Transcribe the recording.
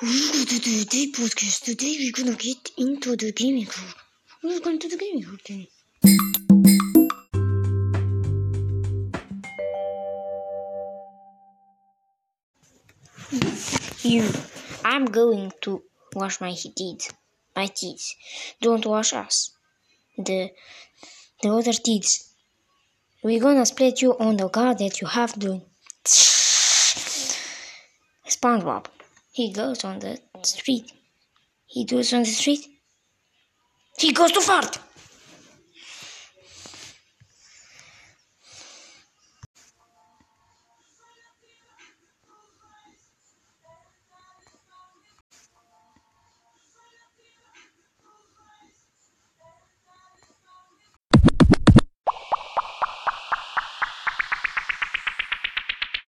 Today podcast. Today we're gonna get into the gaming. We're going to the gaming then. You, I'm going to wash my teeth. My teeth. Don't wash us. The the other teeth. We're gonna split you on the card that you have to. SpongeBob. He goes on the street. He goes on the street. He goes to fart.